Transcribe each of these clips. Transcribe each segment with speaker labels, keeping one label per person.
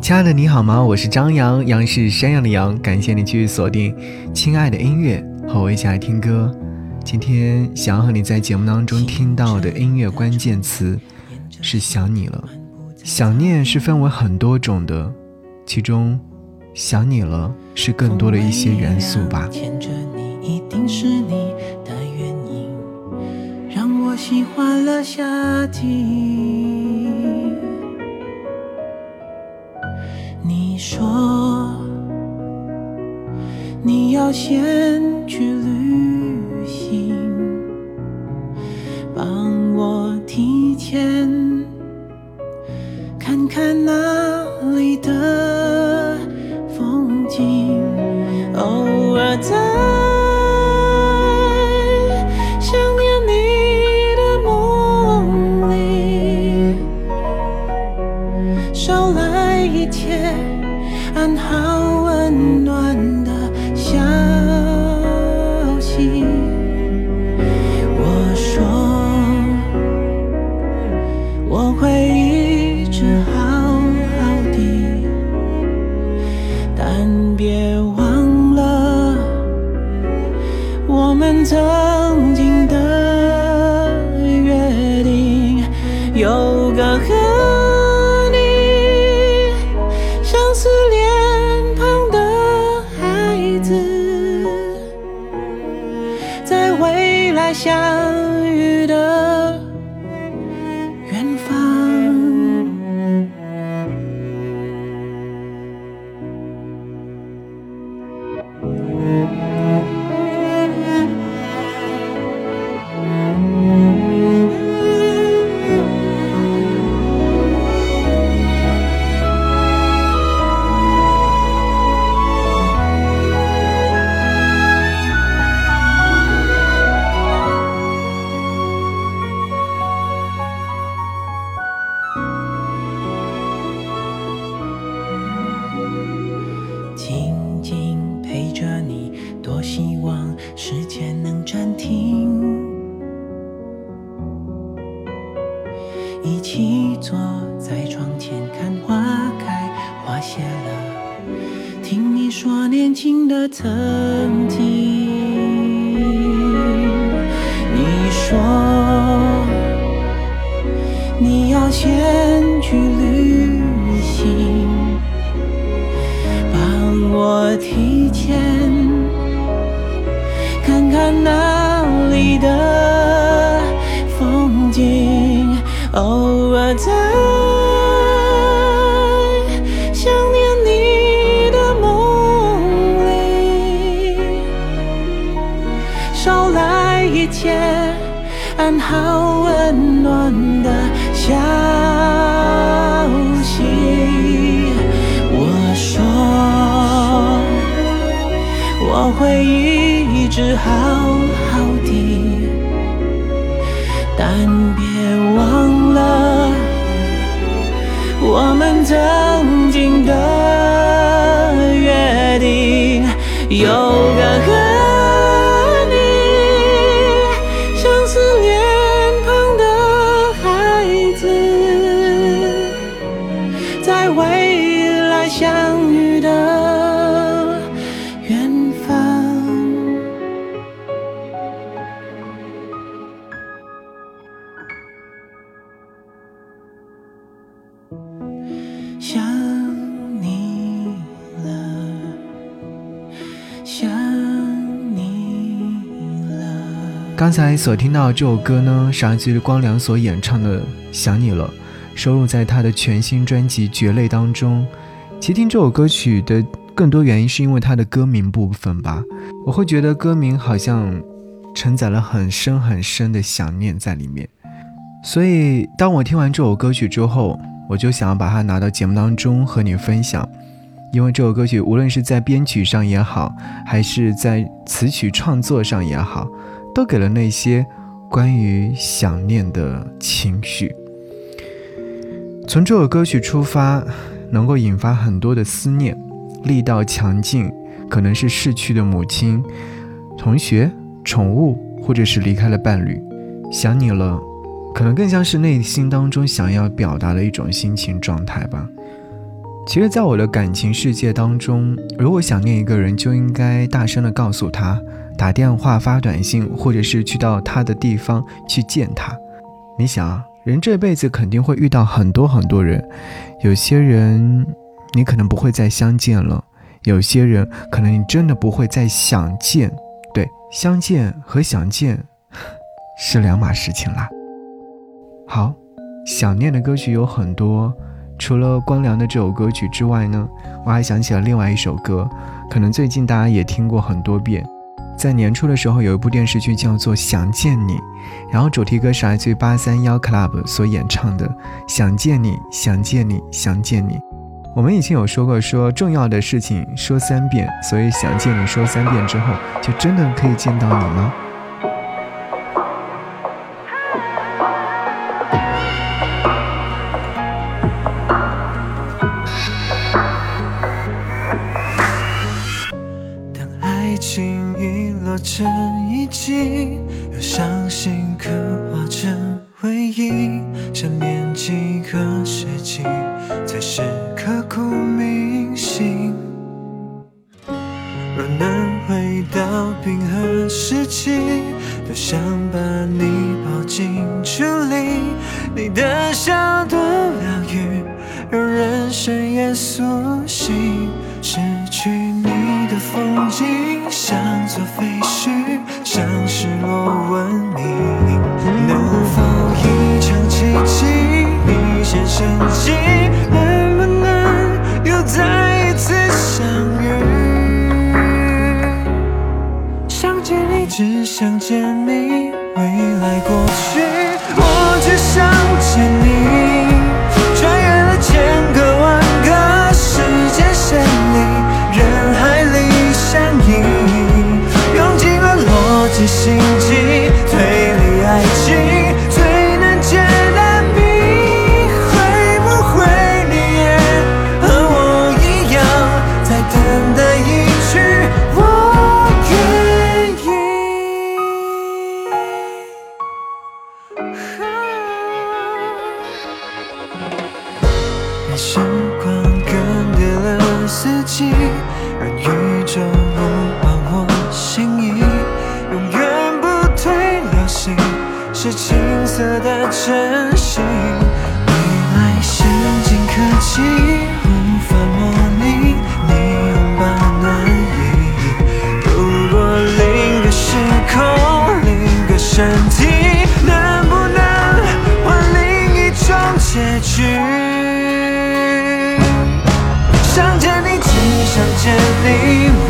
Speaker 1: 亲爱的你好吗？我是张扬，杨是山羊的羊。感谢你继续锁定亲爱的音乐，和我一起来听歌。今天想要和你在节目当中听到的音乐关键词是想你了。想念是分为很多种的，其中想你了是更多的一些元素吧。
Speaker 2: 牵着你一定是你的原因，让我喜欢了夏季。你说你要先去旅行，帮我提前看看那我们曾经的的风景，偶尔在想念你的梦里，捎来一切安好温暖的消息。我说我会一直好但别忘了我们曾经的约定，有想你了。
Speaker 1: 刚才所听到这首歌呢，是来自于光良所演唱的《想你了》，收录在他的全新专辑《绝类》当中。其实听这首歌曲的更多原因是因为它的歌名部分吧，我会觉得歌名好像承载了很深很深的想念在里面。所以当我听完这首歌曲之后，我就想要把它拿到节目当中和你分享，因为这首歌曲无论是在编曲上也好，还是在词曲创作上也好，都给了那些关于想念的情绪。从这首歌曲出发，能够引发很多的思念，力道强劲，可能是逝去的母亲、同学、宠物，或者是离开了伴侣。想你了，可能更像是内心当中想要表达的一种心情状态吧。其实，在我的感情世界当中，如果想念一个人，就应该大声的告诉他，打电话、发短信，或者是去到他的地方去见他。你想啊，人这辈子肯定会遇到很多很多人，有些人你可能不会再相见了，有些人可能你真的不会再想见。对，相见和想见是两码事情啦。好，想念的歌曲有很多。除了光良的这首歌曲之外呢，我还想起了另外一首歌，可能最近大家也听过很多遍。在年初的时候，有一部电视剧叫做《想见你》，然后主题歌是来自于八三幺 Club 所演唱的《想见你，想见你，想见你》。我们以前有说过，说重要的事情说三遍，所以想见你说三遍之后，就真的可以见到你吗？
Speaker 3: 成遗迹，用伤心刻画成回忆。想念几个世纪，才是刻骨铭心。若能回到冰河时期，多想把你抱进处理。你的笑多疗愈，让人生也苏只想见你，时光更迭了四季，让宇宙不换我心意，永远不退流星，是青涩的真心。未来先进科技见你，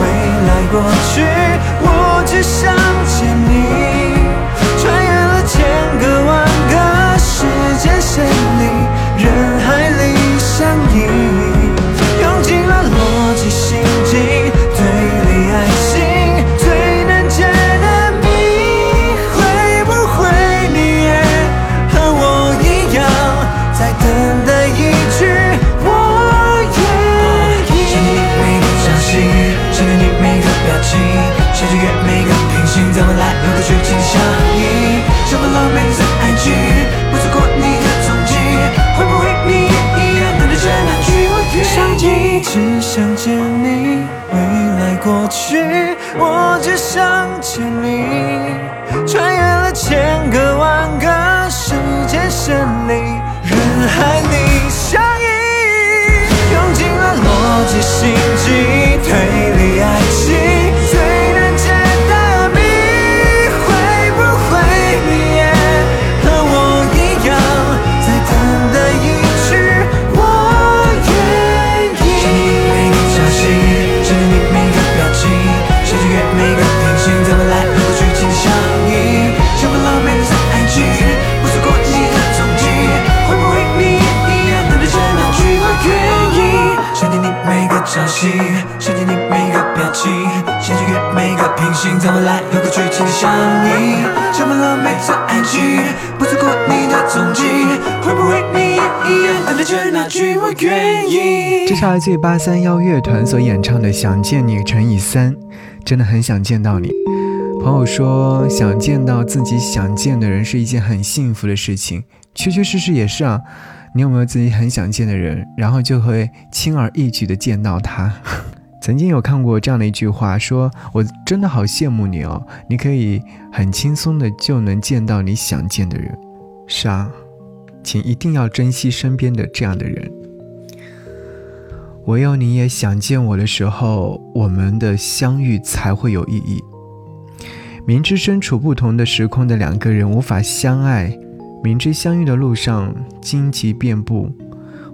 Speaker 3: 未来过去，我只想见你。穿越了千个万个时间线里，人海里相依，用尽了逻辑心机推理爱情，个朝夕，想念你每个表情，想穿越每个平行，在未来有个剧情相依。想 follow 每次爱情，不错过你的踪迹，会不会你也一样等待着那句我愿意？
Speaker 1: 这是来自八三幺乐团所演唱的《想见你乘以三》，真的很想见到你。朋友说，想见到自己想见的人是一件很幸福的事情，确确实实也是啊。你有没有自己很想见的人，然后就会轻而易举的见到他？曾经有看过这样的一句话，说我真的好羡慕你哦，你可以很轻松的就能见到你想见的人。是啊，请一定要珍惜身边的这样的人。唯有你也想见我的时候，我们的相遇才会有意义。明知身处不同的时空的两个人无法相爱，明知相遇的路上荆棘遍布，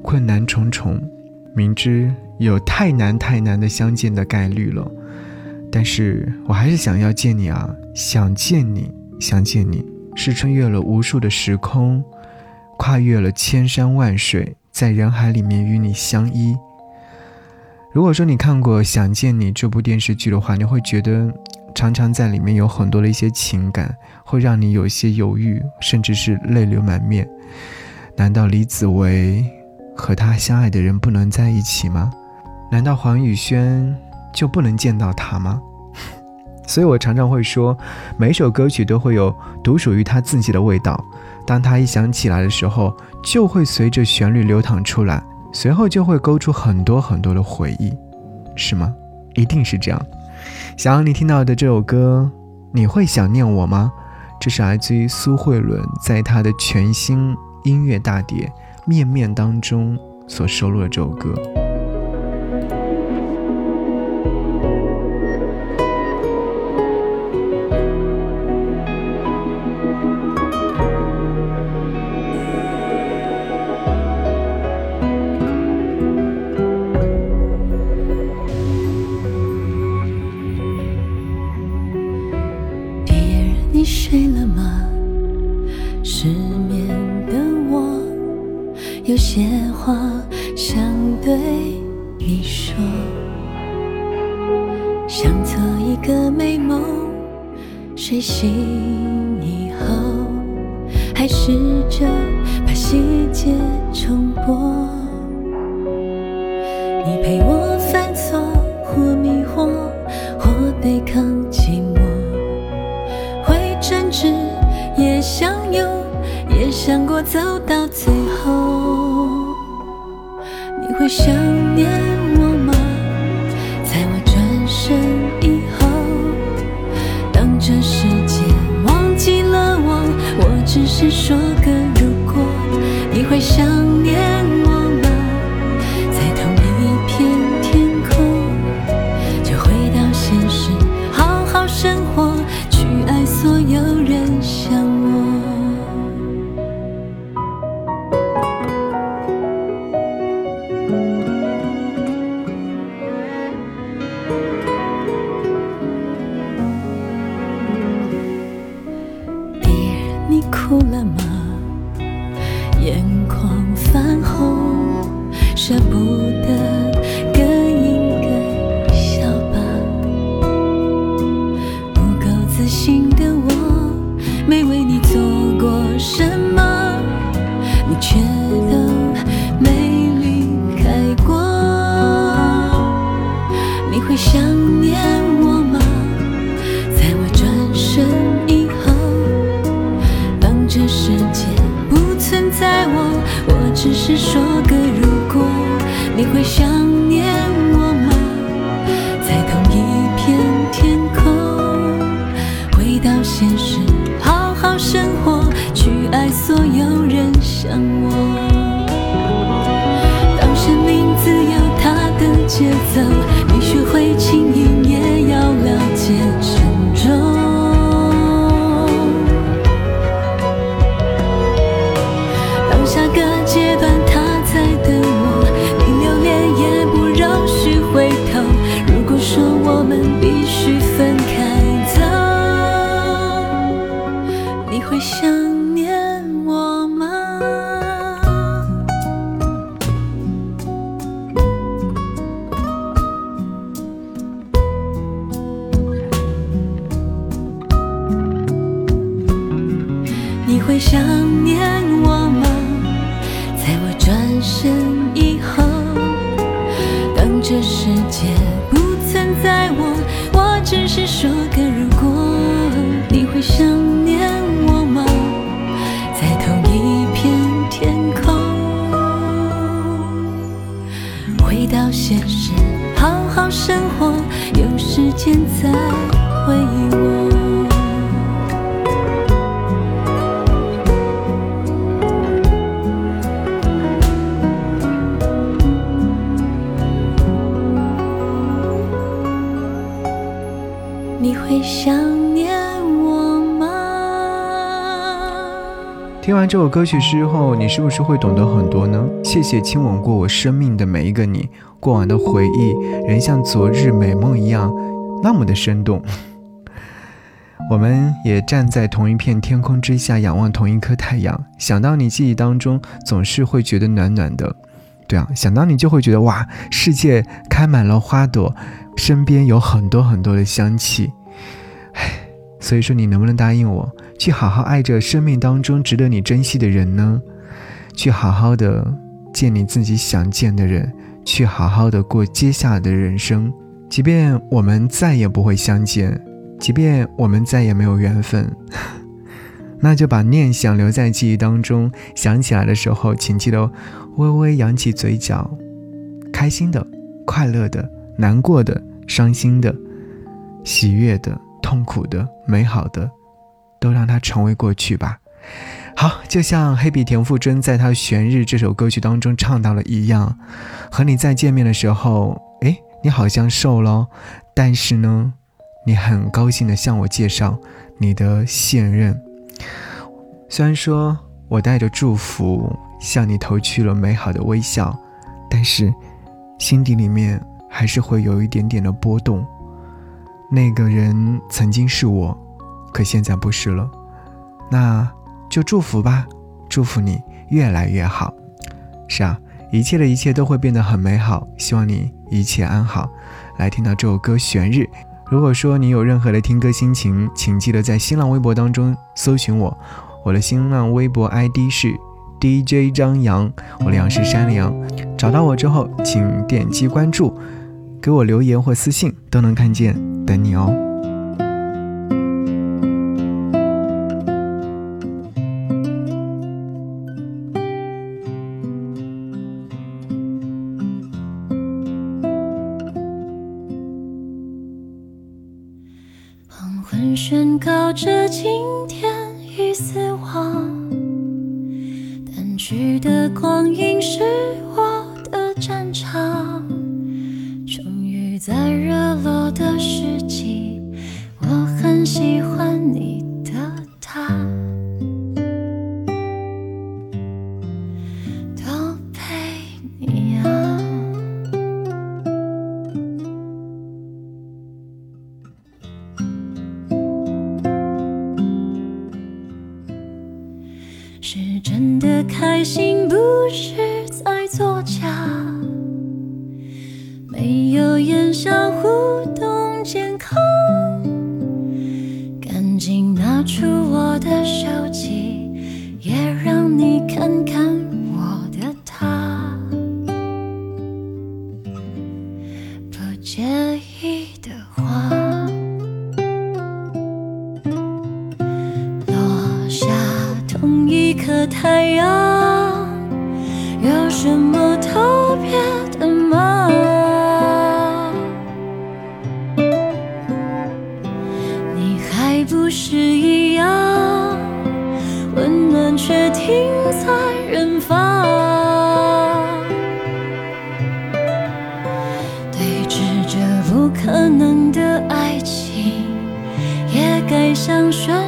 Speaker 1: 困难重重，明知有太难太难的相见的概率了，但是我还是想要见你啊！想见你，想见你，是穿越了无数的时空，跨越了千山万水，在人海里面与你相依。如果说你看过《想见你》这部电视剧的话，你会觉得常常在里面有很多的一些情感，会让你有一些犹豫，甚至是泪流满面。难道李子维和他相爱的人不能在一起吗？难道黄宇轩就不能见到他吗？所以我常常会说，每首歌曲都会有独属于他自己的味道。当他一想起来的时候，就会随着旋律流淌出来。随后就会勾出很多很多的回忆，是吗？一定是这样。想要你听到的这首歌，你会想念我吗？这是来自于苏慧伦在她的全新音乐大碟《面面》当中所收录的这首歌。
Speaker 4: 走到你会想念我吗？在同一片天空，回到现实，好好生活，去爱所有人。像我，当生命自有它的节奏，你学会轻现实，好好生活，有时间再
Speaker 1: 完这首歌曲之后，你是不是会懂得很多呢？谢谢亲吻过我生命的每一个你，过往的回忆仍像昨日美梦一样，那么的生动。我们也站在同一片天空之下，仰望同一颗太阳。想到你，记忆当中总是会觉得暖暖的。对啊，想到你就会觉得哇，世界开满了花朵，身边有很多很多的香气。唉，所以说你能不能答应我，去好好爱着生命当中值得你珍惜的人呢？去好好的见你自己想见的人，去好好的过接下来的人生。即便我们再也不会相见，即便我们再也没有缘分，那就把念想留在记忆当中。想起来的时候，请记得微微扬起嘴角，开心的、快乐的、难过的、伤心的、喜悦的。痛苦的、美好的，都让它成为过去吧。好，就像黑笔田馥甄在她《悬日》这首歌曲当中唱到了一样，和你再见面的时候，哎，你好像瘦了，但是呢，你很高兴的向我介绍你的现任。虽然说我带着祝福向你投去了美好的微笑，但是心底里面还是会有一点点的波动。那个人曾经是我，可现在不是了，那就祝福吧，祝福你越来越好。是啊，一切的一切都会变得很美好，希望你一切安好。来听到这首歌《悬日》，如果说你有任何的听歌心情，请记得在新浪微博当中搜寻我，我的新浪微博 ID 是 DJ 张扬，我的杨是山的杨。找到我之后，请点击关注，给我留言或私信都能看见。等你哦。
Speaker 4: 黄昏宣告着今天已死亡，淡去的光阴是我的时机，我很喜欢你。出我的手机，可能的爱情，也该像生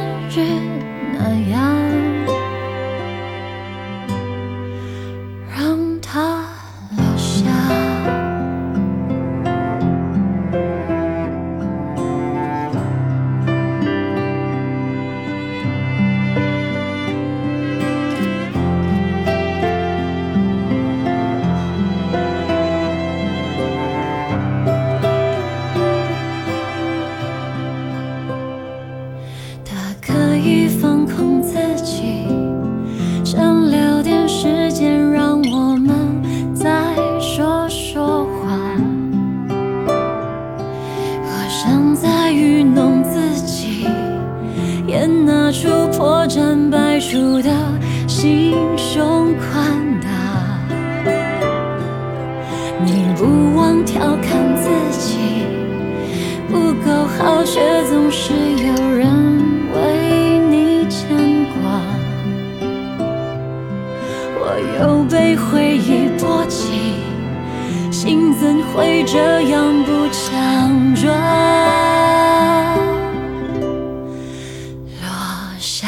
Speaker 4: 下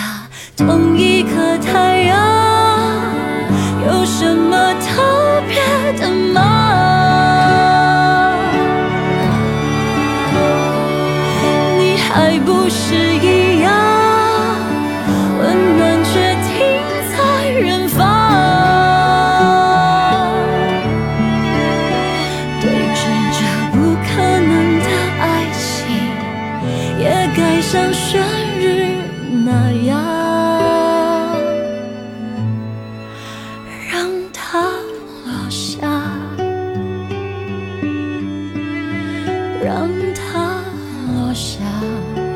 Speaker 4: 同一颗太阳有什么它落下。